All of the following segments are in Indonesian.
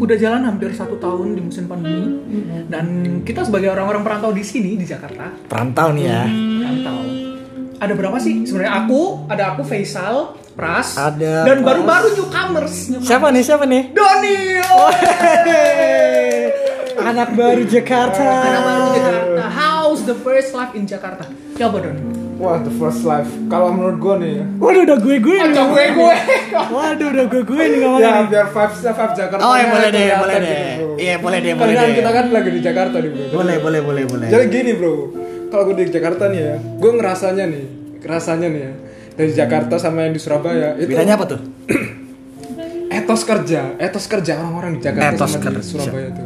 udah jalan hampir satu tahun di musim pandemi. Dan kita sebagai orang-orang perantau di sini di Jakarta. Perantau nih ya. perantau. Ada berapa sih? Sebenarnya aku ada aku Faisal Pras Ada dan baru-baru newcomers newcomers. Siapa nih? Siapa nih? Doni oh, Anak baru Jakarta. anak baru Jakarta. How's the first life in Jakarta. Coba Don Wah, the first life. Kalau menurut gue nih, Waduh udah gue gue. Kacau gue gue Waduh udah gue gue nih ngomongnya. ya biar vibes vibe Jakarta. Oh ya boleh deh, boleh gitu, deh. Iya boleh deh, boleh deh. kita kan lagi di Jakarta nih bro. Boleh, boleh, boleh, boleh. Jadi gini bro, kalau gue di Jakarta nih ya, gue ngerasanya nih, rasanya nih ya, dari Jakarta sama yang di Surabaya itu Bedanya apa tuh? etos kerja, etos kerja orang-orang di Jakarta Etos sama di kerja. Surabaya itu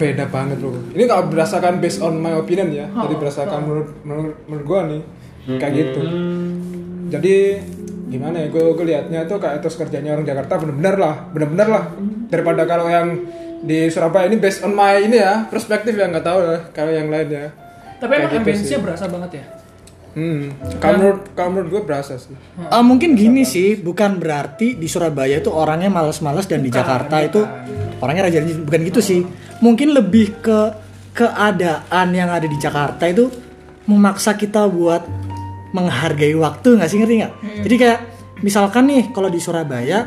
beda banget bro. Ini kalau berdasarkan based on my opinion ya, jadi berdasarkan menurut menurut, menurut gue nih kayak gitu. Jadi gimana ya, gue gue liatnya tuh kayak etos kerjanya orang Jakarta bener-bener lah, bener-bener lah daripada kalau yang di Surabaya ini based on my ini ya perspektif ya nggak tahu ya kalau yang lain ya. tapi emang Kayak gitu ambience-nya sih. berasa banget ya Hmm, kalau menurut kalau menurut gue berasa sih. Eh, mungkin gini sih, bukan berarti di Surabaya itu orangnya males-males dan di Jakarta itu orangnya rajin bukan gitu sih. Mungkin lebih ke keadaan yang ada di Jakarta itu memaksa kita buat menghargai waktu nggak sih ngerti nggak? Jadi kayak misalkan nih kalau di Surabaya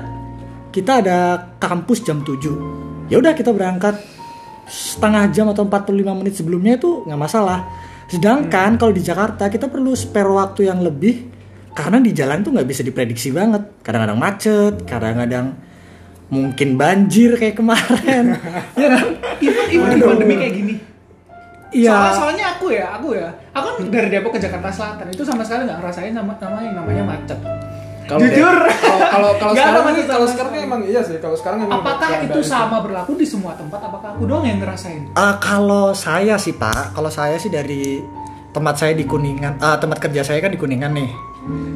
kita ada kampus jam 7 ya udah kita berangkat setengah jam atau 45 menit sebelumnya itu nggak masalah. Sedangkan kalau di Jakarta kita perlu spare waktu yang lebih karena di jalan tuh nggak bisa diprediksi banget. Kadang-kadang macet, kadang-kadang mungkin banjir kayak kemarin. ya kan? even even di pandemi kayak gini Iya. Soalnya, soalnya aku ya, aku ya, aku kan dari Depok ke Jakarta Selatan itu sama sekali nggak ngerasain nama namanya namanya macet. Kalau Jujur. kalau kalau kalau Nggak ada sekarang macet kalau sekarang emang iya sih kalau sekarang emang Apakah itu sama berlaku di semua tempat? Apakah aku doang yang ngerasain? Eh, kalau saya sih Pak, kalau saya sih dari tempat saya di Kuningan, ah, tempat kerja saya kan di Kuningan nih.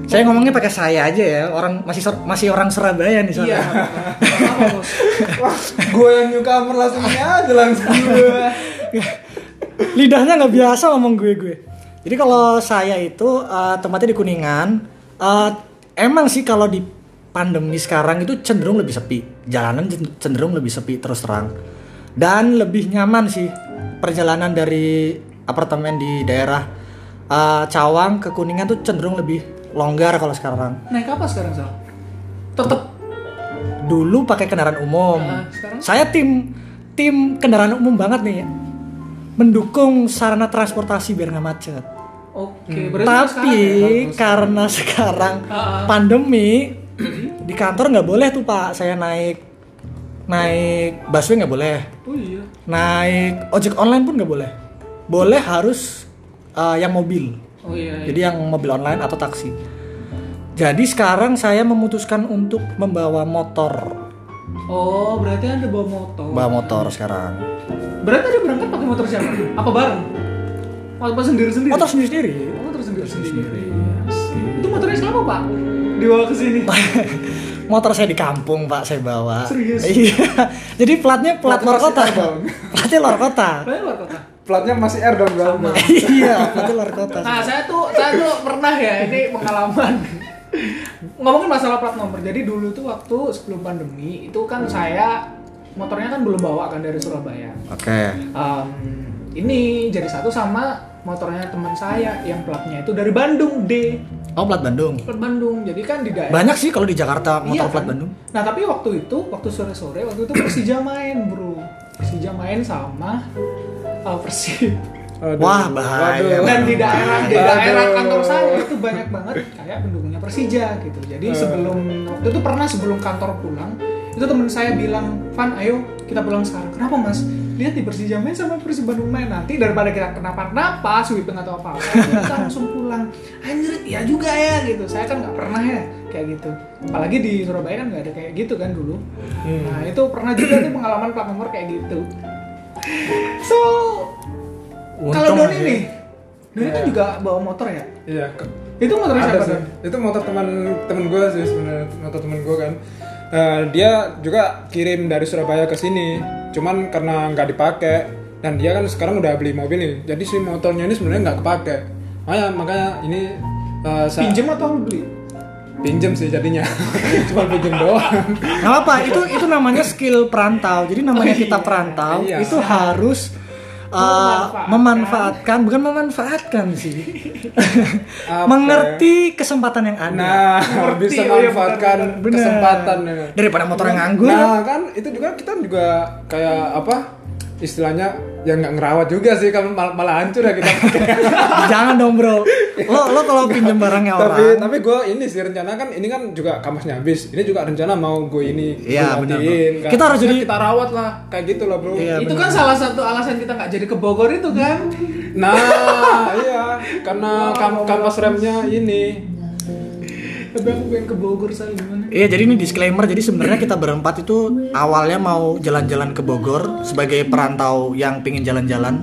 Saya ngomongnya pakai saya aja ya, orang masih Sur- masih orang Surabaya nih soalnya. Iya. Gue yang newcomer langsung ini aja langsung lidahnya nggak biasa ngomong gue gue. Jadi kalau saya itu eh, tempatnya di kuningan eh, emang sih kalau di pandemi sekarang itu cenderung lebih sepi. Jalanan cen- cenderung lebih sepi terus terang. Dan lebih nyaman sih perjalanan dari apartemen di daerah eh, Cawang ke kuningan tuh cenderung lebih longgar kalau sekarang. Naik apa sekarang Sal? Tetep? Dulu pakai kendaraan umum. Nah, sekarang? saya tim tim kendaraan umum banget nih mendukung sarana transportasi biar nggak macet Oke, berarti tapi sekarang ya? karena sekarang Ah. pandemi di kantor nggak boleh tuh pak saya naik naik busway nggak boleh Oh iya. naik ojek online pun nggak boleh boleh harus uh, yang mobil Oh iya. iya. jadi yang mobil online atau taksi jadi sekarang saya memutuskan untuk membawa motor Oh, berarti Anda bawa motor. bawa motor sekarang Berarti Anda berangkat pakai motor siapa? Apa bareng? Apa sendiri-sendiri? motor sendiri sendiri Oh, motor sendiri-sendiri. Itu motornya siapa, Pak? Dibawa ke sini. motor saya di kampung pak saya bawa Serius? iya jadi platnya plat luar kota platnya luar kota Saya luar kota. platnya masih R dong bang iya platnya luar kota Nah, saya tuh saya tuh pernah ya ini pengalaman. Ngomongin masalah plat nomor. Jadi dulu tuh waktu sebelum pandemi itu kan saya motornya kan belum bawa kan dari Surabaya. oke Em, ini jadi satu sama motornya teman saya yang platnya itu dari Bandung D. oh plat Bandung Plat Bandung. Jadi kan di daerah banyak sih kalau di Jakarta motor Iya plat kan? Bandung Nah tapi waktu itu, waktu sore-sore, waktu itu Persija main bro Persija main sama uh, Persib Aduh. Wah, bahaya. Waduh. Dan di daerah di Aduh. daerah kantor saya itu banyak banget kayak pendukungnya Persija gitu Jadi Eh. sebelum, waktu itu pernah sebelum kantor pulang Itu temen saya bilang, Van ayo kita pulang sekarang. Kenapa mas? Lihat di Persija main sama Persib Bandung main. Nanti daripada kita kenapa-napa, sweeping atau apa-apa Kita langsung pulang. Anjir, ya juga ya gitu. Saya kan nggak pernah ya kayak gitu. Apalagi di Surabaya kan nggak ada kayak gitu kan dulu. Hmm. Nah itu pernah juga tuh pengalaman plat nomor kayak gitu. So, kalau Doni nih Doni kan Ya. juga bawa motor ya? iya. Itu ada siapa sih. itu motor teman teman gue sih sebenarnya motor teman gue kan Eh, dia juga kirim dari Surabaya ke sini cuman karena nggak dipakai dan dia kan sekarang udah beli mobil nih jadi si motornya ini sebenarnya nggak kepake makanya makanya ini eh, sa- Pinjem atau beli? pinjem sih jadinya cuma pinjem doang Nggak apa, itu itu namanya skill perantau. Jadi namanya kita perantau Iya. itu harus uh, memanfaatkan, bukan memanfaatkan sih, mengerti kesempatan yang ada. nah Ngerti, bisa oh iya, manfaatkan benar, Bener. kesempatan ya. Daripada motor yang nganggur. Nah kan itu juga kita juga kayak apa istilahnya yang nggak ngerawat juga sih kan mal- malah hancur ya kita pakai. Jangan dong bro. Lo lo kalau pinjam barangnya tapi orang. tapi gue ini sih rencana kan ini kan juga kamasnya habis ini juga rencana mau gue ini Iya, benar, bro. Kita harus jadi- kita rawat lah kayak gitu lah bro Iya, itu benar. kan salah satu alasan kita nggak jadi ke Bogor itu kan nah iya karena kam- kampas remnya ini tapi aku pengen ke Bogor saya gimana Iya jadi ini disclaimer jadi sebenarnya kita berempat itu awalnya mau jalan-jalan ke Bogor sebagai perantau yang pingin jalan-jalan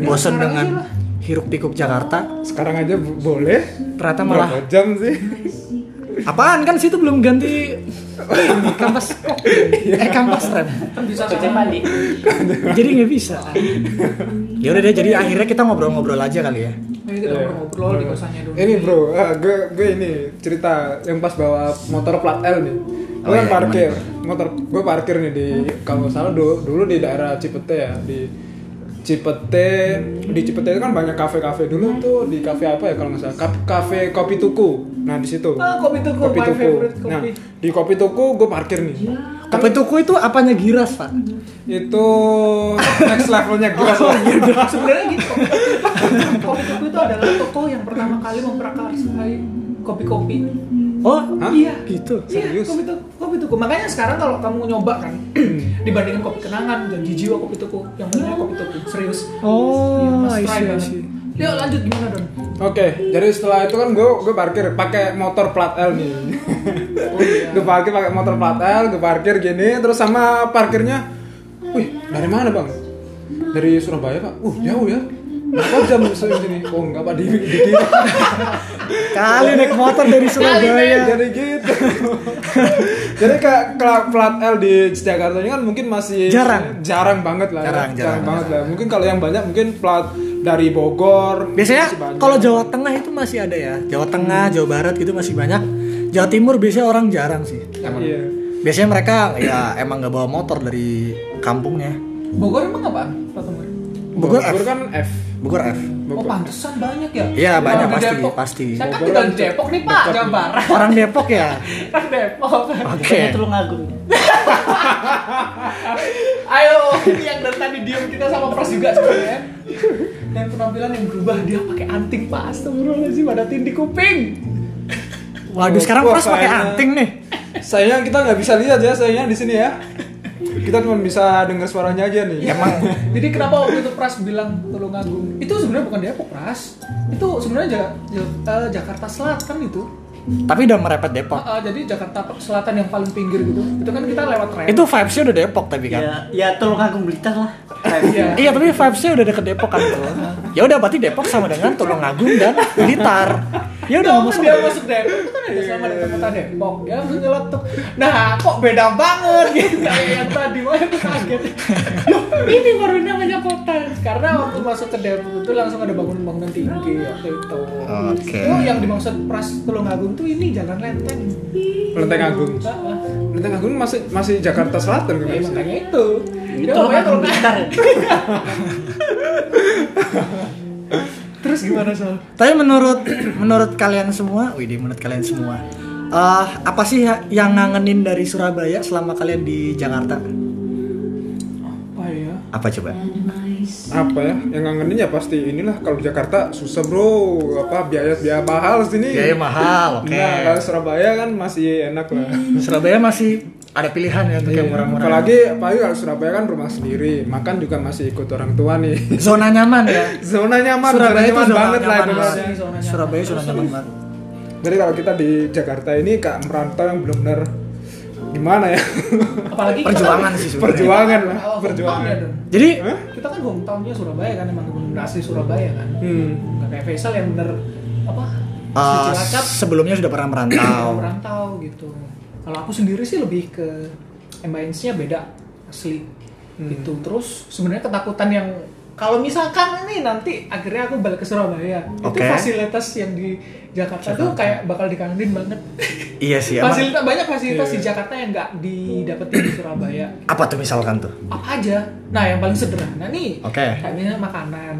bosen dengan hiruk pikuk Jakarta. Sekarang aja bo- boleh. Ternyata malah berapa jam sih apaan? Kan situ belum ganti kampas eh kampas rem kan bisa sama mandi. jadi nggak bisa. Ya udah deh jadi akhirnya kita ngobrol-ngobrol aja kali ya. Ayo kita ngobrol di kosannya dulu. Ini bro ah, gue gue ini cerita yang pas bawa motor plat L nih. Gue Oh kan iya, parkir motor gue parkir nih di kalau salah dulu, dulu di daerah Cipete ya di Cipete di Cipete itu kan banyak kafe-kafe dulu tuh di kafe apa ya kalau nggak salah? Kaf- kafe kopi tuku. Nah di situ. Ah, Kopi Tuku, my favorite kopi. nah di kopi tuku gue parkir nih. Kopi tuku itu apanya? Giras pak? Itu next levelnya gue sebenarnya gitu. Kopi tuku itu adalah toko yang pertama kali memprakarsai kopi-kopi oh Hah? iya gitu Iya, Serius? kopi tuku, kopi tuku. Makanya sekarang kalau kamu nyoba kan, dibandingin kopi kenangan dan jiwa kopi tuku, yang benar kopi tuku. Serius. Iya, oh must I try see, I banget. see. Yuk lanjut gimana Don? Oke, jadi setelah itu kan gue gue parkir pakai motor plat L nih. gue parkir pakai motor plat L, gue parkir gini, terus sama parkirnya, wih dari mana bang? Dari Surabaya pak? Uh jauh ya. Berapa jam di sini? Oh enggak pak di, di kiri. kali naik motor dari Surabaya Jadi gitu. Jadi kayak plat L di Jakarta ini kan mungkin masih Jarang. jarang banget lah. ya. Jarang, jarang, banget lah. Mungkin kalau yang banyak mungkin plat dari Bogor. Biasanya kalau Jawa Tengah itu masih ada ya. Jawa Tengah, Jawa Barat gitu masih banyak. Jawa Timur biasanya orang jarang sih. Emang. Iya. Biasanya mereka ya emang nggak bawa motor dari kampungnya. Bogor emang Tumor? Bogor F. Bogor kan F. Bogor F. Oh pantesan banyak ya? Iya, banyak, Orang di pasti, Depok. pasti. Saya kan Bogor tinggal di Depok nih Pak, Barat. Orang Depok ya. Kan Depok. Oke. Bukannya Tulungagung. Ayo, ini yang dari tadi diem kita sama Pras juga sebenarnya. Dan penampilan yang berubah dia pakai anting Pak. Astagfirullahaladzim ada tindik kuping. Waduh, sekarang Pras pakai anting nih. Sayang kita nggak bisa lihat ya sayangnya di sini ya. Kita cuma bisa dengar suaranya aja nih. Emang Jadi kenapa waktu itu Pras bilang Tulungagung? Itu sebenarnya bukan Depok Pras. Itu sebenarnya Ja- Ja- eh, Jakarta Selatan itu. tapi udah merepet Depok. Ah, ah, jadi Jakarta Selatan yang paling pinggir gitu. Itu kan kita lewat rel. Itu vibes-nya udah Depok tapi kan. Ya, ya Tulungagung Blitar lah. Iya. Iya, tapi vibes-nya udah deket Depok kan. Ya udah berarti Depok sama dengan Tulungagung dan Blitar. Ya udah nggak masuk. dia masuk Depok itu kan ada sama dengan kota Depok ya langsung nyeletuk nah kok beda banget? Gitu. Yang tadi makanya aku kaget. Loh, ini baru namanya kota karena waktu masuk ke Depok itu langsung ada bangunan-bangunan tinggi waktu itu. Oke. itu yang dimaksud Pras Tulungagung tuh ini jalan lenteng. Lenteng Agung. Lenteng Agung masih masih Jakarta Selatan kan? Ya, makanya itu. Ini Dia Tulungagung. terus gimana soal Tapi menurut menurut kalian semua, wih menurut kalian semua, eh apa sih ya- yang ngangenin dari Surabaya selama kalian di Jakarta? apa ya Apa coba? Apa ya? Yang ngangenin ya pasti inilah kalau di Jakarta susah bro. Apa biaya biaya mahal sini. Biaya mahal, oke. Nah, kalau Surabaya kan masih enak lah. Surabaya masih ada pilihan ya untuk yang murah-murah. Apalagi apalagi kalau Surabaya kan rumah sendiri, makan juga masih ikut orang tua nih. Zona nyaman ya. Zona nyaman, Surabaya zona itu nyaman zona banget lah nyaman itu. banget. Zona nyaman. Surabaya zona nyaman banget. Jadi kalau kita di Jakarta ini kak merantau yang benar-benar gimana ya? apalagi Perjuangan sih sebenarnya. Perjuangan lah, Oh, perjuangan. ya. Jadi kita kan hometownnya Surabaya kan emang asli Surabaya kan Hmm. nggak kayak Faisal yang bener apa Cilacap sebelumnya sudah pernah merantau. merantau gitu kalau aku sendiri sih lebih ke ambience-nya beda asli Hmm. gitu terus sebenarnya ketakutan yang kalau misalkan ini nanti akhirnya aku balik ke Surabaya itu Oke. fasilitas yang di Jakarta tuh kayak bakal dikangenin banget Iya sih. emang. fasilitas banyak fasilitas di Jakarta yang nggak didapetin di Surabaya Apa tuh misalkan tuh? apa aja nah yang paling sederhana nih Oke. kayak misalnya makanan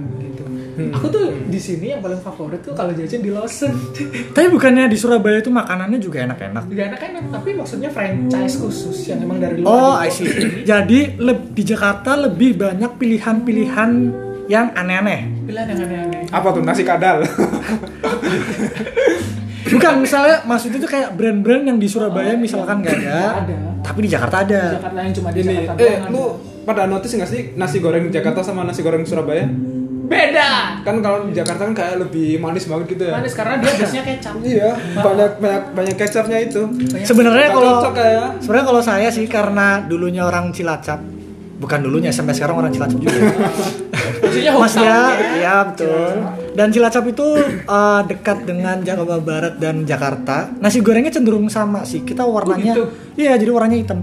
gitu aku tuh di sini yang paling favorit tuh kalau jajan di Lawson Tapi bukannya di Surabaya itu makanannya juga enak-enak? Gak enak enak tapi maksudnya franchise khusus yang emang dari luar Oh, dibawa I see. Jadi di Jakarta lebih banyak pilihan-pilihan yang aneh-aneh. pilihan yang aneh-aneh Apa tuh nasi kadal? Bukan misalnya maksudnya itu kayak brand-brand yang di Surabaya misalkan nggak ada, ada. tapi di Jakarta ada. Jakarta yang cuma di Ini, Jakarta eh lu ada. pada notice nggak sih nasi goreng Jakarta sama nasi goreng Surabaya? Beda Kan kalau di Jakarta kan kayak lebih manis banget gitu ya. manis karena dia biasanya kecap Iya, banyak banyak banyak kecapnya itu. Sebenarnya kalau kayak. sebenarnya kalau saya sih karena dulunya orang Cilacap, bukan dulunya sampai sekarang orang Cilacap juga. maksudnya Mas hometown ya, ya. iya betul. Dan Cilacap itu eh, dekat dengan Jawa Barat dan Jakarta. Nasi gorengnya cenderung sama sih. Kita warnanya, iya jadi warnanya hitam.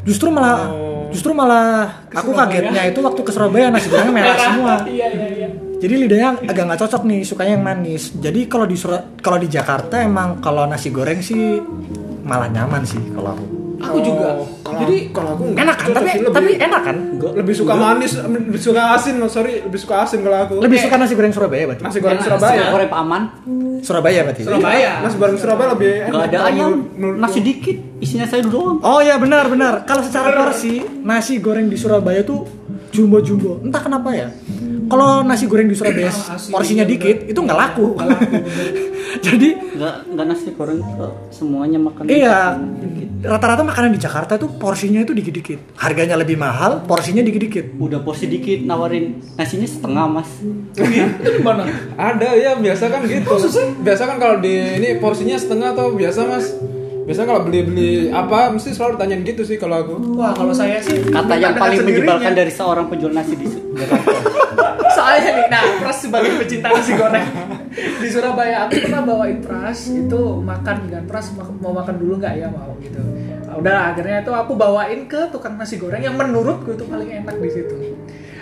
Justru malah, Oh. Justru malah aku Surabaya. kagetnya itu waktu ke Surabaya nasi gorengnya merah semua. iya iya iya Jadi lidahnya agak nggak cocok nih, sukanya yang manis. Jadi kalau di Sura- kalau di Jakarta emang kalau nasi goreng sih malah nyaman sih kalau aku. Aku juga Oh, kalau- jadi kalau aku Enak kan? Tapi lebih- tapi enak kan? lebih suka manis, lebih suka asin sorry, lebih suka asin kalau aku. Lebih suka nasi goreng Surabaya berarti. nasi goreng Nasi Surabaya. goreng Pak Aman. Surabaya berarti. Surabaya Nasi goreng Surabaya lebih enak. Gak ada ayam, nasi dikit, isinya sayur doang. Oh ya benar benar. Kalau secara porsi nasi goreng di Surabaya tuh jumbo jumbo. Entah kenapa ya. Kalau nasi goreng di Surabaya Asin. porsinya dikit itu nggak laku. Jadi Gak, gak nasi goreng kok semuanya makan iya rata-rata makanan di Jakarta tuh porsinya itu dikit-dikit. Harganya lebih mahal, porsinya dikit-dikit. Udah porsi dikit nawarin nasinya setengah mas. itu gimana Ada ya biasa kan gitu. Biasa kan kalau di ini porsinya setengah atau biasa mas. Biasa kalau beli-beli apa mesti selalu ditanyain gitu sih kalau aku. wah kalau saya sih Kata yang paling menyebalkan dari seorang penjual nasi di Jakarta. soalnya nih nah Pras sebagai pecinta nasi goreng di Surabaya aku pernah bawain Pras itu makan kan Pras ma- mau makan dulu nggak? Ya mau gitu. Udah akhirnya itu aku bawain ke tukang nasi goreng yang menurutku itu paling enak di situ.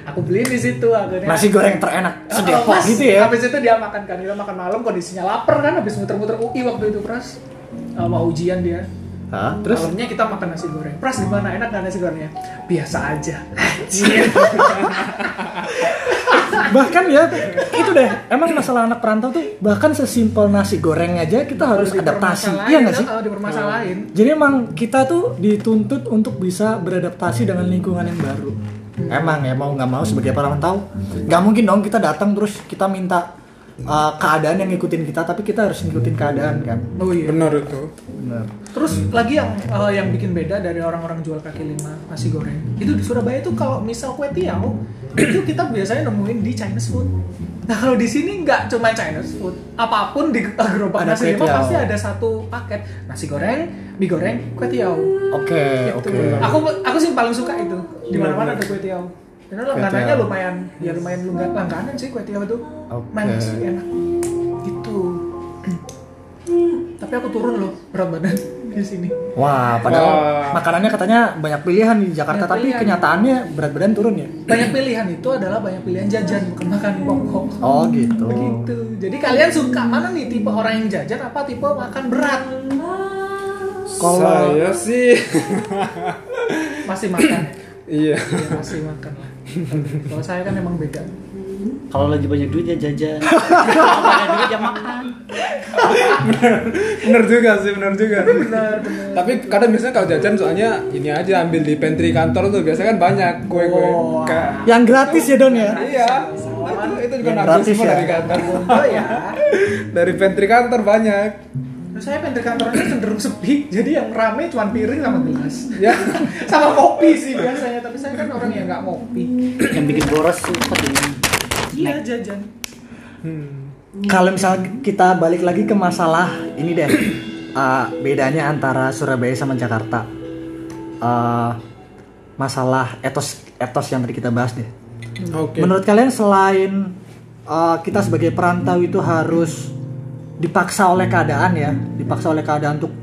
Aku beliin di situ akhirnya Nasi goreng terenak Oh, sedepok pas. gitu ya. Habis itu dia makan kan, dia makan malam kondisinya lapar kan, habis muter-muter UI waktu itu Pras Uh, mau ujian dia. Hah? Terus Malamnya kita makan nasi goreng. Pras gimana? Enak gak nasi gorengnya? Biasa aja. Bahkan ya itu deh emang masalah anak perantau tuh bahkan sesimpel nasi goreng aja kita harus adaptasi iya nggak sih oh, dipermasalahin. jadi emang kita tuh dituntut untuk bisa beradaptasi dengan lingkungan yang baru emang ya mau nggak mau sebagai perantau nggak mungkin dong kita datang terus kita minta uh, keadaan yang ngikutin kita tapi kita harus ngikutin keadaan kan Oh iya. Benar itu. benar Terus lagi yang uh, yang bikin beda dari orang-orang jual kaki lima nasi goreng itu di Surabaya tuh kalau misal kue tiaw itu kita biasanya nemuin di Chinese food. Nah kalau di sini nggak cuma Chinese food, apa pun di uh, gerobak nasi lima pasti ada satu paket nasi goreng, mie goreng, kue tiaw. oke Gitu. oke Aku aku sih paling suka itu. Di mana-mana ada kue tiaw. Karena langganannya tiaw. lumayan ya lumayan lungga- langganan sih kue tiaw itu. Oke. Manis enak. Gitu. Tapi aku turun loh berat badan di sini. wah padahal Wah. makanannya katanya banyak pilihan di Jakarta Banyak tapi pilihan. kenyataannya berat badan turun ya Banyak pilihan itu adalah banyak pilihan jajan bukan makan pokok. oh gitu Begitu. Jadi kalian suka mana nih tipe orang yang jajan apa tipe makan berat? Kalau- Saya sih Masih makan. iya. Ya, masih makan lah. Kalau saya kan emang beda. Kalau lagi banyak duit ya jajan. Kalau banyak duit ya makan. bener juga sih, bener juga. Benar, benar. Tapi kadang biasanya kalau jajan soalnya ini aja ambil di pantry kantor tuh biasanya kan banyak kue-kue. Wah. Kayak yang gratis ya Don ya Iya, itu, itu juga gratis ya? dari kantor. Oh ya. Dari pantry kantor banyak. Saya pantry kantornya cenderung sepi, jadi yang rame cuma piring sama gelas. Ya, sama kopi sih biasanya, tapi saya kan orang yang nggak ngopi. Yang bikin boros tadi. Iya jajan. Kalau misal kita balik lagi ke masalah ini deh, uh, bedanya antara Surabaya sama Jakarta, Uh, masalah etos etos yang tadi kita bahas deh. oke. Menurut kalian selain uh, kita sebagai perantau itu harus dipaksa oleh keadaan ya, dipaksa oleh keadaan untuk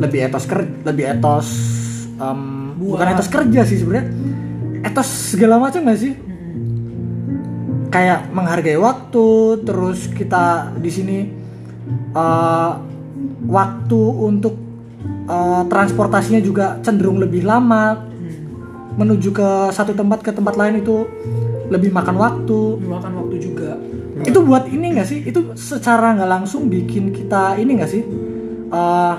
lebih etos ker lebih etos um, bukan etos kerja sih sebenarnya, etos segala macam nggak sih? kayak menghargai waktu terus kita di sini eh, waktu untuk eh, transportasinya juga cenderung lebih lama. Menuju ke satu tempat ke tempat lain itu lebih makan waktu. Makan waktu juga. Itu buat ini nggak sih? Itu secara nggak langsung bikin kita ini nggak sih? Eh,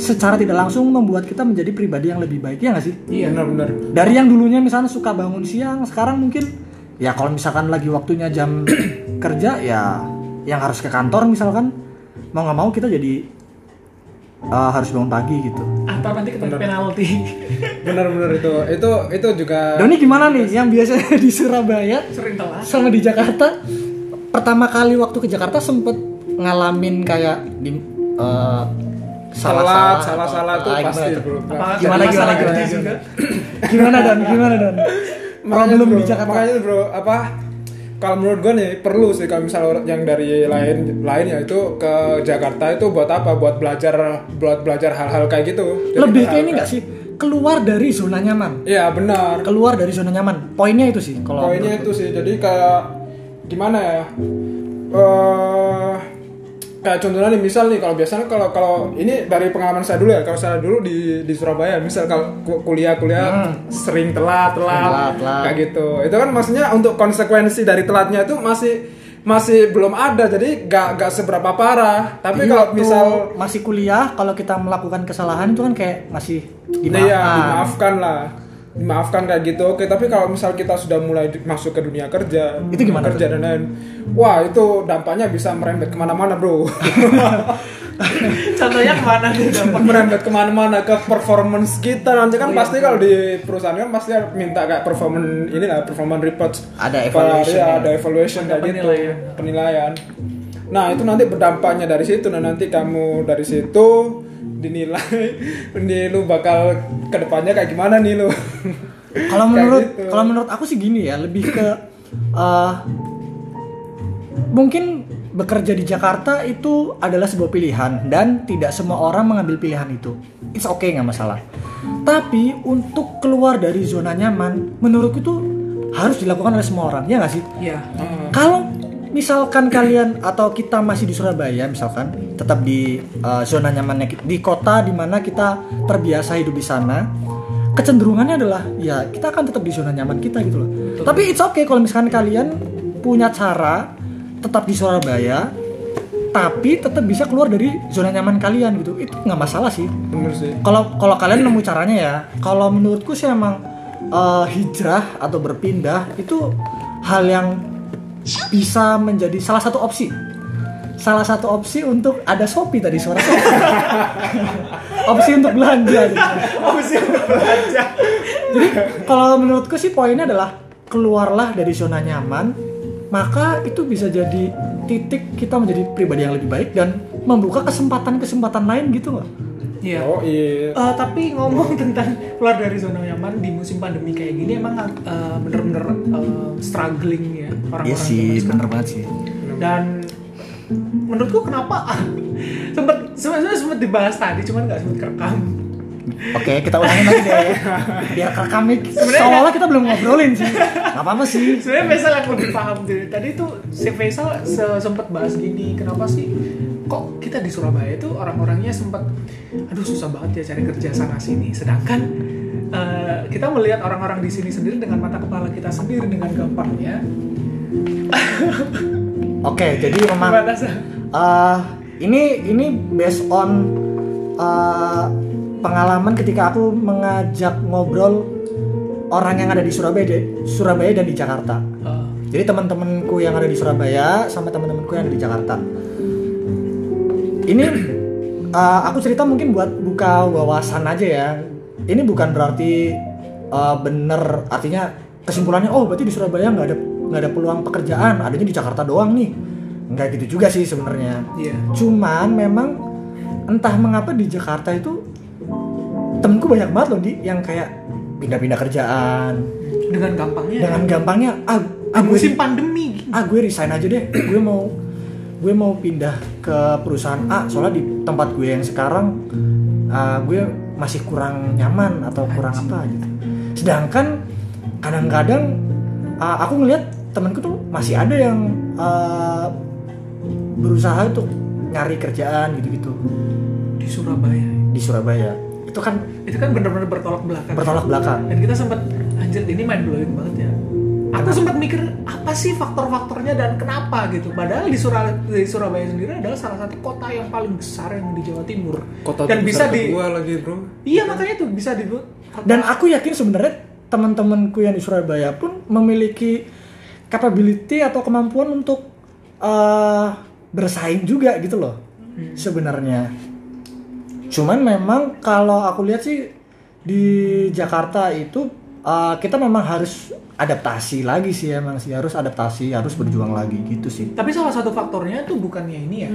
secara tidak langsung membuat kita menjadi pribadi yang lebih baik ya nggak sih? Iya. benar-benar. Dari yang dulunya misalnya suka bangun siang sekarang mungkin ya kalau misalkan lagi waktunya jam kerja ya yang harus ke kantor misalkan mau nggak mau kita jadi eh, harus bangun pagi gitu Atau nanti kena penalti. benar-benar itu itu itu juga Doni gimana nih? Yang biasanya di Surabaya Sering telat. sama di Jakarta? Pertama kali waktu ke Jakarta sempet ngalamin kayak di eh, salah salah-salah salah atau- salah tuh ah, pasti bro. Apakah Gimana, gimana, gimana? juga? gimana? Dan gimana dan problem di Jakarta? Makanya bro apa kalau menurut gue nih perlu sih kalau misalnya yang dari lain lain ya itu ke Jakarta itu buat apa? Buat belajar buat belajar hal-hal kayak gitu. Jadi lebih ke ini nggak sih? Keluar dari zona nyaman. Iya benar. Keluar dari zona nyaman. Poinnya itu sih kalau poinnya itu sih. Jadi kayak gimana ya? Eh kayak contohnya nih misal nih kalau biasanya kalau kalau ini dari pengalaman saya dulu ya kalau saya dulu di di Surabaya misal kalau ku- kuliah kuliah sering telat telat, Telat, telat. kayak gitu. Itu kan maksudnya untuk konsekuensi dari telatnya itu masih masih belum ada jadi gak gak seberapa parah. Tapi Jadi kalau misal masih kuliah kalau kita melakukan kesalahan itu kan kayak masih Iya, dimaafkan. dimaafkan lah dimaafkan kayak gitu oke tapi kalau misal kita sudah mulai masuk ke dunia kerja Itu gimana kerja dan lain wah itu dampaknya bisa merembet ke mana-mana bro. Contohnya ke mana nih? Merembet ke mana-mana ke performance kita. Nanti Oh, kan iya, pasti kalau di perusahaan kan pasti minta kayak performance inilah performance report Ada evaluation ya, ya. ada evaluation Ada kayak gitu. Penilaian. penilaian. Nah itu nanti berdampaknya dari situ. Nah nanti kamu dari situ dinilai ini lu bakal ke depannya kayak gimana nih lu kalau menurut gitu. kalau menurut aku sih gini ya lebih ke eh, mungkin bekerja di Jakarta itu adalah sebuah pilihan dan tidak semua orang mengambil pilihan itu it's okay nggak masalah tapi untuk keluar dari zona nyaman menurutku itu harus dilakukan oleh semua orang ya nggak sih Iya. kalau misalkan kalian atau kita masih di Surabaya misalkan tetap di uh, zona nyamannya di kota di mana kita terbiasa hidup di sana. Kecenderungannya adalah ya kita akan tetap di zona nyaman kita gitu loh. Tapi it's okay kalau misalkan kalian punya cara tetap di Surabaya tapi tetap bisa keluar dari zona nyaman kalian gitu. Itu nggak masalah sih. Bener sih. Kalau kalau kalian nemu caranya ya kalau menurutku sih emang eh, hijrah atau berpindah itu hal yang bisa menjadi salah satu opsi salah satu opsi untuk ada Shopee tadi suara Shopee opsi untuk belanja gitu. Opsi untuk belanja. jadi kalau menurutku sih poinnya adalah keluarlah dari zona nyaman maka itu bisa jadi titik kita menjadi pribadi yang lebih baik dan membuka kesempatan-kesempatan lain gitu nggak? Iya. oh iya Eh, tapi ngomong tentang keluar dari zona nyaman di musim pandemi kayak gini emang eh, bener-bener eh, struggling ya orang-orang Iya sih, bener banget sih. Dan menurutku kenapa sempet sebenarnya sempet dibahas tadi cuman nggak sempet kerekam. Oke, kita ulangin lagi deh. Biar kerekam nih. Seolah kita belum ngobrolin sih. Gak apa-apa sih. Sebenarnya Faisal yang lebih paham dari tadi tuh si Faisal se- sempet bahas gini kenapa sih kok kita di Surabaya itu orang-orangnya sempet aduh susah banget ya cari kerja sana sini sedangkan eh, kita melihat orang-orang di sini sendiri dengan mata kepala kita sendiri dengan gampangnya Oke, jadi memang Eh, ini ini based on eh, pengalaman ketika aku mengajak ngobrol orang yang ada di Surabaya, di- Surabaya dan di Jakarta. Eh, Jadi teman-temanku yang ada di Surabaya sama teman-temanku yang ada di Jakarta. Ini uh, aku cerita mungkin buat buka wawasan aja ya. Ini bukan berarti uh, bener artinya kesimpulannya oh berarti di Surabaya nggak ada nggak ada peluang pekerjaan, adanya di Jakarta doang nih. Nggak gitu juga sih sebenarnya. Iya. Cuman memang entah mengapa di Jakarta itu temenku banyak banget loh di yang kayak pindah-pindah kerjaan. Dengan gampangnya dengan gampangnya ah, ah gue musim pandemi. Ah gue resign aja deh. Gue mau gue mau pindah ke perusahaan A soalnya di tempat gue yang sekarang ah, gue masih kurang nyaman atau kurang apa gitu. Sedangkan kadang-kadang ah, aku ngelihat temanku tuh masih ada yang eh, berusaha untuk nyari kerjaan gitu-gitu. Di Surabaya. Di Surabaya. Itu kan itu kan bener-bener bertolak belakang. Bertolak belakang. Dan kita sempat anjir ini main blowing banget ya. Aku sempat mikir apa sih faktor-faktornya dan kenapa gitu? Padahal di, Sura- di Surabaya sendiri adalah salah satu kota yang paling besar yang di Jawa Timur. Kota dan bisa di lagi bro. iya makanya tuh bisa di kota- dan aku yakin sebenarnya teman-temanku yang di Surabaya pun memiliki capability atau kemampuan untuk eh, bersaing juga gitu loh sebenarnya. Cuman memang kalau aku lihat sih di Jakarta itu eh, kita memang harus adaptasi lagi sih emang sih. Harus adaptasi harus berjuang lagi gitu sih. Tapi salah satu faktornya tuh bukannya ini ya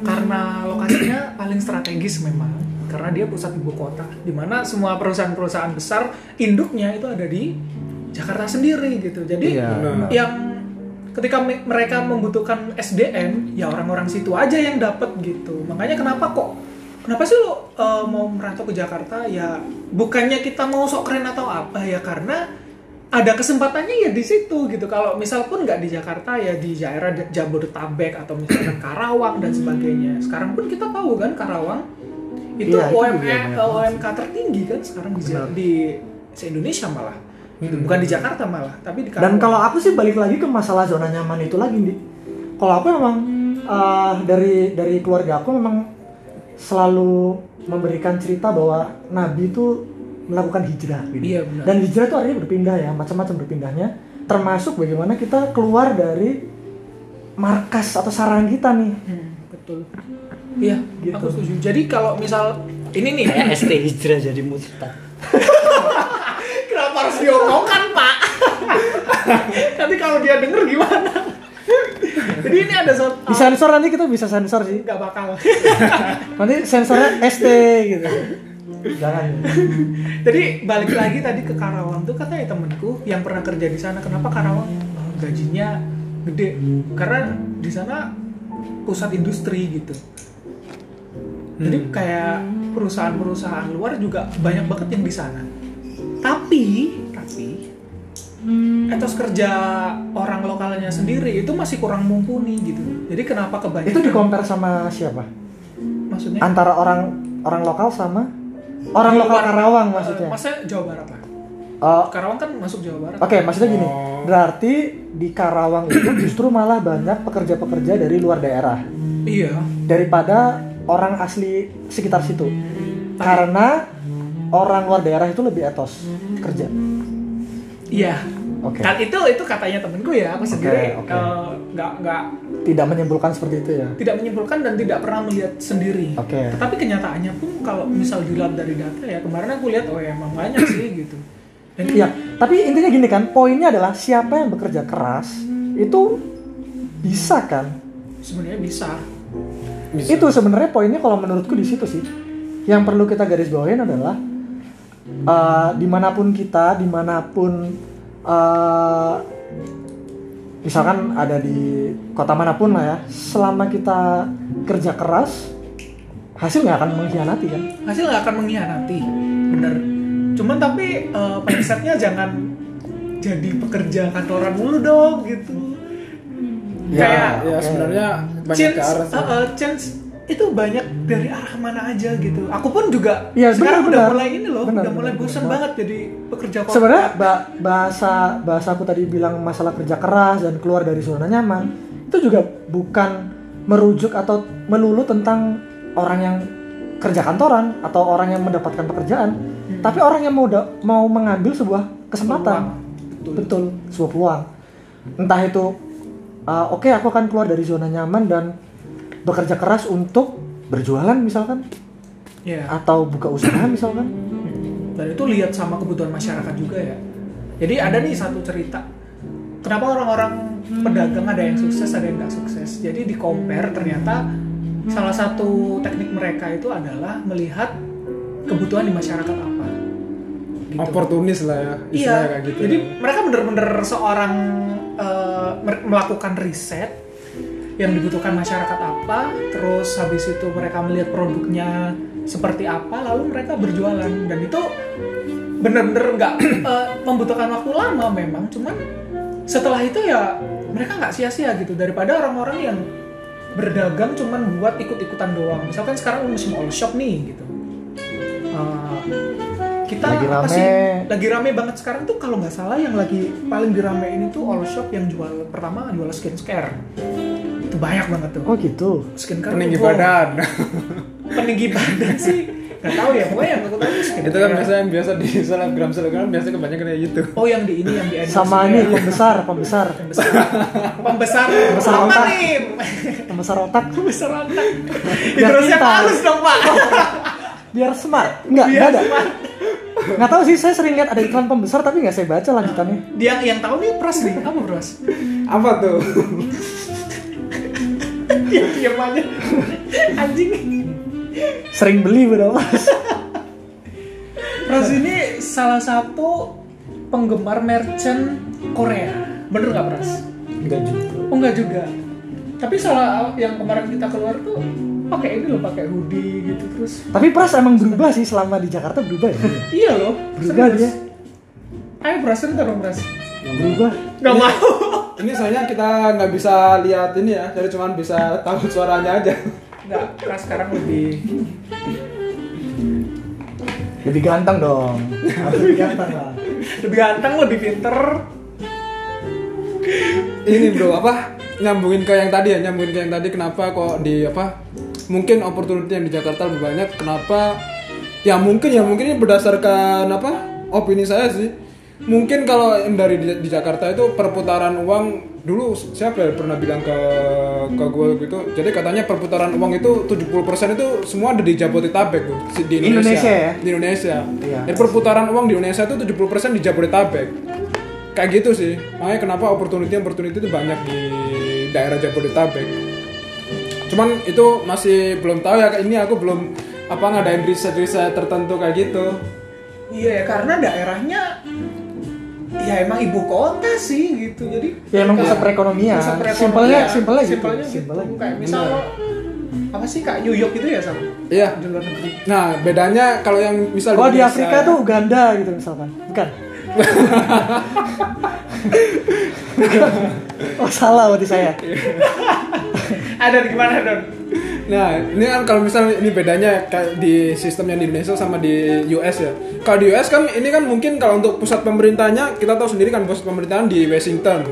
karena lokasinya paling strategis memang karena dia pusat ibu kota di mana semua perusahaan-perusahaan besar induknya itu ada di Jakarta sendiri gitu. Jadi Iya, benar. yang ketika me- mereka membutuhkan SDM ya orang-orang situ aja yang dapat gitu. Makanya kenapa kok kenapa sih lo uh, mau merantau ke Jakarta? Ya bukannya kita mau sok keren atau apa ya karena ada kesempatannya ya di situ gitu. Kalau misal pun nggak di Jakarta ya di daerah Jabodetabek atau misalkan Karawang dan sebagainya. Sekarang pun kita tahu kan Karawang itu Iya, itu UMK, tertinggi kan sekarang di, di se-Indonesia malah Gitu, bukan di Jakarta malah tapi di Dan kalau aku sih balik lagi ke masalah zona nyaman itu lagi, Di. Kalau aku memang eh, dari dari keluarga aku memang selalu memberikan cerita bahwa Nabi itu melakukan hijrah. Gitu. Iya, benar. Dan hijrah itu artinya berpindah ya, macam-macam berpindahnya. Termasuk bagaimana kita keluar dari markas atau sarang kita nih. Hmm, betul. Iya, Gitu. aku setuju. Jadi kalau misal ini nih, Kayak ST hijrah jadi murtad. harus diomongkan Pak? Nanti kalau dia denger gimana? Jadi ini ada satu Di sensor nanti kita bisa sensor sih. nggak bakal. Nanti sensornya ST gitu. Jangan. Jadi balik lagi tadi ke Karawang tuh katanya temenku yang pernah kerja di sana. Kenapa Karawang eh, gajinya gede? Karena di sana pusat industri gitu. Jadi kayak perusahaan-perusahaan luar juga banyak banget yang di sana. Tapi, tapi etos kerja orang lokalnya sendiri itu masih kurang mumpuni gitu. Jadi kenapa kebanyakan? Itu di compare sama siapa? maksudnya Antara orang orang lokal sama orang lokal Luar- Karawang maksudnya. maksudnya Jawa Barat lah. Oh, Karawang kan masuk Jawa Barat. Oke, maksudnya gini. Oh. Berarti di Karawang itu justru malah banyak pekerja-pekerja dari luar daerah Iya. daripada orang asli sekitar situ. Karena orang luar daerah itu lebih etos kerja. Iya. Oke. Kan itu itu katanya temenku ya, aku sendiri eh, nggak nggak Tidak menyimpulkan seperti itu ya. tidak menyimpulkan dan tidak pernah melihat sendiri. Oke. Tapi kenyataannya pun kalau misal dilihat dari data ya kemarin aku lihat oh ya emang banyak sih gitu. Dan Iya, tapi intinya gini kan, poinnya adalah siapa yang bekerja keras itu bisa kan? sebenarnya bisa. Bisa. Itu sebenarnya poinnya kalau menurutku di situ sih. Yang perlu kita garis bawahin adalah eh, di mana pun kita, di mana pun eh, misalkan ada di kota mana pun lah ya, selama kita kerja keras, hasil nggak akan mengkhianati kan? Hasil nggak akan mengkhianati, bener. Cuman tapi eh, mindsetnya jangan jadi pekerja kantoran mulu dong gitu. Ya, Kayak ya sebenarnya banyak chance, ke arah uh, uh, chance itu banyak dari arah mana aja gitu. Aku pun juga Iya, sekarang benar, udah benar. mulai ini loh, Benar, udah mulai bosan banget jadi pekerja korporat. Sebenarnya ba- bahasa bahasa aku tadi bilang masalah kerja keras dan keluar dari zona nyaman itu juga bukan merujuk atau melulu tentang orang yang kerja kantoran atau orang yang mendapatkan pekerjaan, tapi orang yang mau mau mengambil sebuah kesempatan. Betul. Betul, sebuah peluang. Entah itu uh, oke aku akan keluar dari zona nyaman dan bekerja keras untuk berjualan misalkan Iya. atau buka usaha misalkan. Dan itu lihat sama kebutuhan masyarakat juga ya. Jadi ada nih satu cerita. Kenapa orang-orang pedagang ada yang sukses, ada yang nggak sukses. Jadi di compare ternyata salah satu teknik mereka itu adalah melihat kebutuhan di masyarakat apa. Gitu. Oportunis lah ya, Iya, istilahnya kayak gitu. jadi mereka bener-bener seorang mer- melakukan riset yang dibutuhkan masyarakat apa, terus habis itu mereka melihat produknya seperti apa, lalu mereka berjualan. Dan itu bener-bener nggak eh, membutuhkan waktu lama memang, cuman setelah itu ya mereka nggak sia-sia gitu. Daripada orang-orang yang berdagang cuman buat ikut-ikutan doang. Misalkan sekarang musim all shop nih gitu. Uh, kita Lagi apa rame. sih? Lagi rame banget sekarang tuh kalau nggak salah yang lagi paling diramein itu all shop yang jual pertama jual skincare banyak banget tuh Oh gitu. skincare peninggi tuh, wow. badan peninggi badan sih nggak tahu ya pokoknya yang aku tahu itu skincare itu kan biasa yang biasa di selebgram selebgram biasa kebanyakan kayak gitu oh yang di ini yang di endorse Sama ini ini ya. pembesar, pembesar, pembesar pembesar Pembesar otak. nih pembesar otak. pembesar otak pintar. halus dong pak Biar smart. Enggak, Biar enggak ada. smart. Nggak tahu sih, saya sering lihat ada iklan pembesar tapi nggak saya baca lanjutannya. dia yang tahu nih pras nih apa pras apa tuh dia diam aja anjing Sering beli bener mas. pras ini salah satu penggemar merchant Korea bener nggak pras Enggak juga. oh enggak juga tapi salah yang kemarin kita keluar tuh pakai ini loh pakai hoodie gitu terus Tapi Pras emang berubah sih selama di Jakarta berubah ya. iya loh Berubah serius. dia. ayo pras cerita dong pras Berubah. nggak mau ini soalnya kita nggak bisa lihat ini ya jadi cuma bisa tahu suaranya aja. Nggak pras sekarang lebih Lebih ganteng dong. Lebih ganteng lah. lebih ganteng lebih pinter. Ini bro apa? Nyambungin ke yang tadi ya nyambungin ke yang tadi kenapa kok di apa? Mungkin opportunity yang di Jakarta lebih banyak kenapa? Ya mungkin ya mungkin ini berdasarkan apa? Opini saya sih mungkin kalau yang dari di, di Jakarta itu perputaran uang dulu siapa ya pernah bilang ke ke gue gitu? Jadi katanya perputaran uang itu 70% itu semua ada di Jabodetabek tuh di Indonesia, Indonesia ya? di Indonesia. Iya. Jadi perputaran uang di Indonesia itu 70% di Jabodetabek. Kayak gitu sih. Makanya kenapa opportunity opportunity itu banyak di daerah Jabodetabek. Cuman itu masih belum tahu ya ini aku belum apa ngadain riset riset tertentu kayak gitu. Iya ya karena daerahnya ya emang ibu kota sih gitu jadi Ya emang pusat perekonomian. Simpelnya, simpelnya gitu. simpelnya gitu. Simpelnya gitu. kayak misal lo apa sih kayak New York gitu ya sama iya di luar negeri nah bedanya kalau yang misal Oh di Indonesia- Afrika tuh Uganda gitu misalkan. Bukan. oh salah berarti saya. ada di gimana don Nah, ini kan kalau misal ini bedanya kayak di sistemnya di Indonesia sama di US ya. Kalau di US kan ini kan mungkin kalau untuk pusat pemerintahnya kita tahu sendiri kan pusat pemerintahan di Washington.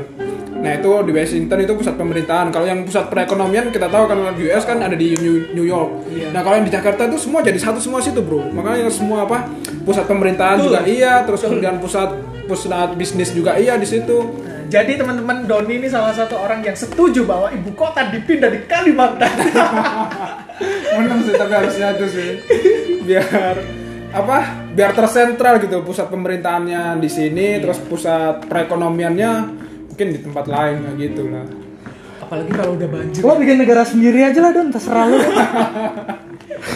Nah, itu di Washington itu pusat pemerintahan. Kalau yang pusat perekonomian kita tahu kan di US kan ada di New, York. Nah, kalau yang di Jakarta itu semua jadi satu semua situ, Bro. Makanya semua apa? Pusat pemerintahan Betul. juga iya, terus kemudian pusat pusat bisnis juga iya di situ. Jadi teman-teman Doni ini salah satu orang yang setuju bahwa ibu kota dipindah di Kalimantan. Menang sih tapi harusnya itu sih. Biar apa biar tersentral gitu. Pusat pemerintahannya di sini terus pusat perekonomiannya mungkin di tempat lain kayak gitu lah. Apalagi kalau udah banjir. Lo bikin negara sendiri aja lah Don, terserah lo.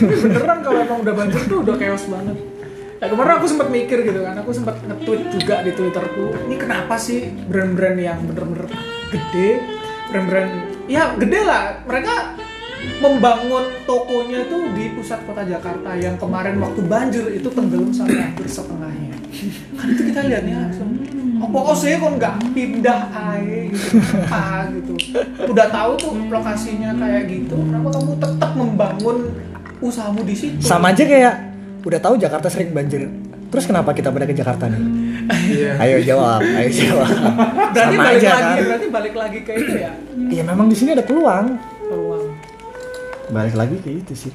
beneran kalau emang udah banjir tuh udah chaos banget ya kemarin aku sempat mikir gitu kan aku sempat nge-tweet juga di twitterku ini kenapa sih brand-brand yang bener-bener gede brand-brand ya gede lah. Mereka membangun tokonya tuh di pusat kota Jakarta yang kemarin waktu banjir itu tenggelam sampai hampir setengahnya. Kan itu kita lihatnya langsung apa sih kok nggak pindah aja gitu? Apa gitu? Udah tahu tuh lokasinya kayak gitu kenapa kamu tetap membangun usahamu di situ? Sama aja kayak udah tahu Jakarta sering banjir. Terus kenapa kita pada ke Jakarta nih? iya Ayo jawab, ayo jawab. berarti Sama balik aja lagi kan. berarti balik lagi ke itu ya Iya memang di sini ada peluang. peluang Balik lagi ke itu sih.